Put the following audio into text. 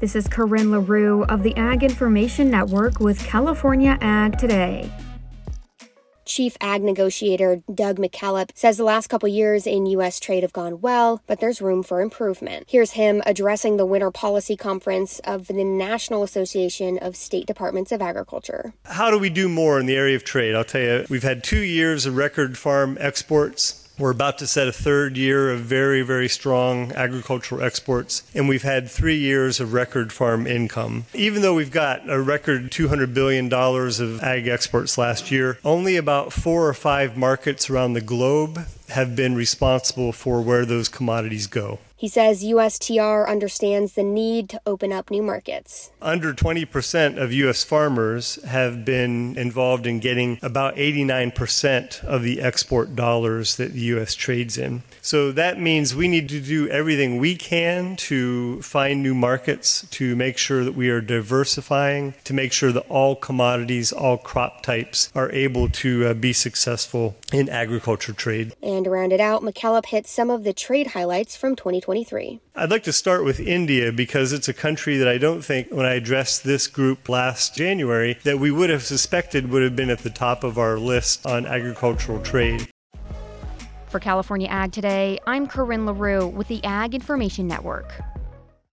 This is Corinne LaRue of the Ag Information Network with California Ag Today. Chief Ag Negotiator Doug McKalip says the last couple years in U.S. trade have gone well, but there's room for improvement. Here's him addressing the Winter Policy Conference of the National Association of State Departments of Agriculture. How do we do more in the area of trade? I'll tell you, we've had two years of record farm exports. We're about to set a third year of very, very strong agricultural exports, and we've had three years of record farm income. Even though we've got a record $200 billion of ag exports last year, only about four or five markets around the globe have been responsible for where those commodities go. He says USTR understands the need to open up new markets. Under 20% of U.S. farmers have been involved in getting about 89% of the export dollars that the U.S. trades in. So that means we need to do everything we can to find new markets, to make sure that we are diversifying, to make sure that all commodities, all crop types are able to uh, be successful in agriculture trade. And to round it out, McKalip hit some of the trade highlights from 2023. I'd like to start with India because it's a country that I don't think, when I addressed this group last January, that we would have suspected would have been at the top of our list on agricultural trade. For California Ag Today, I'm Corinne LaRue with the Ag Information Network.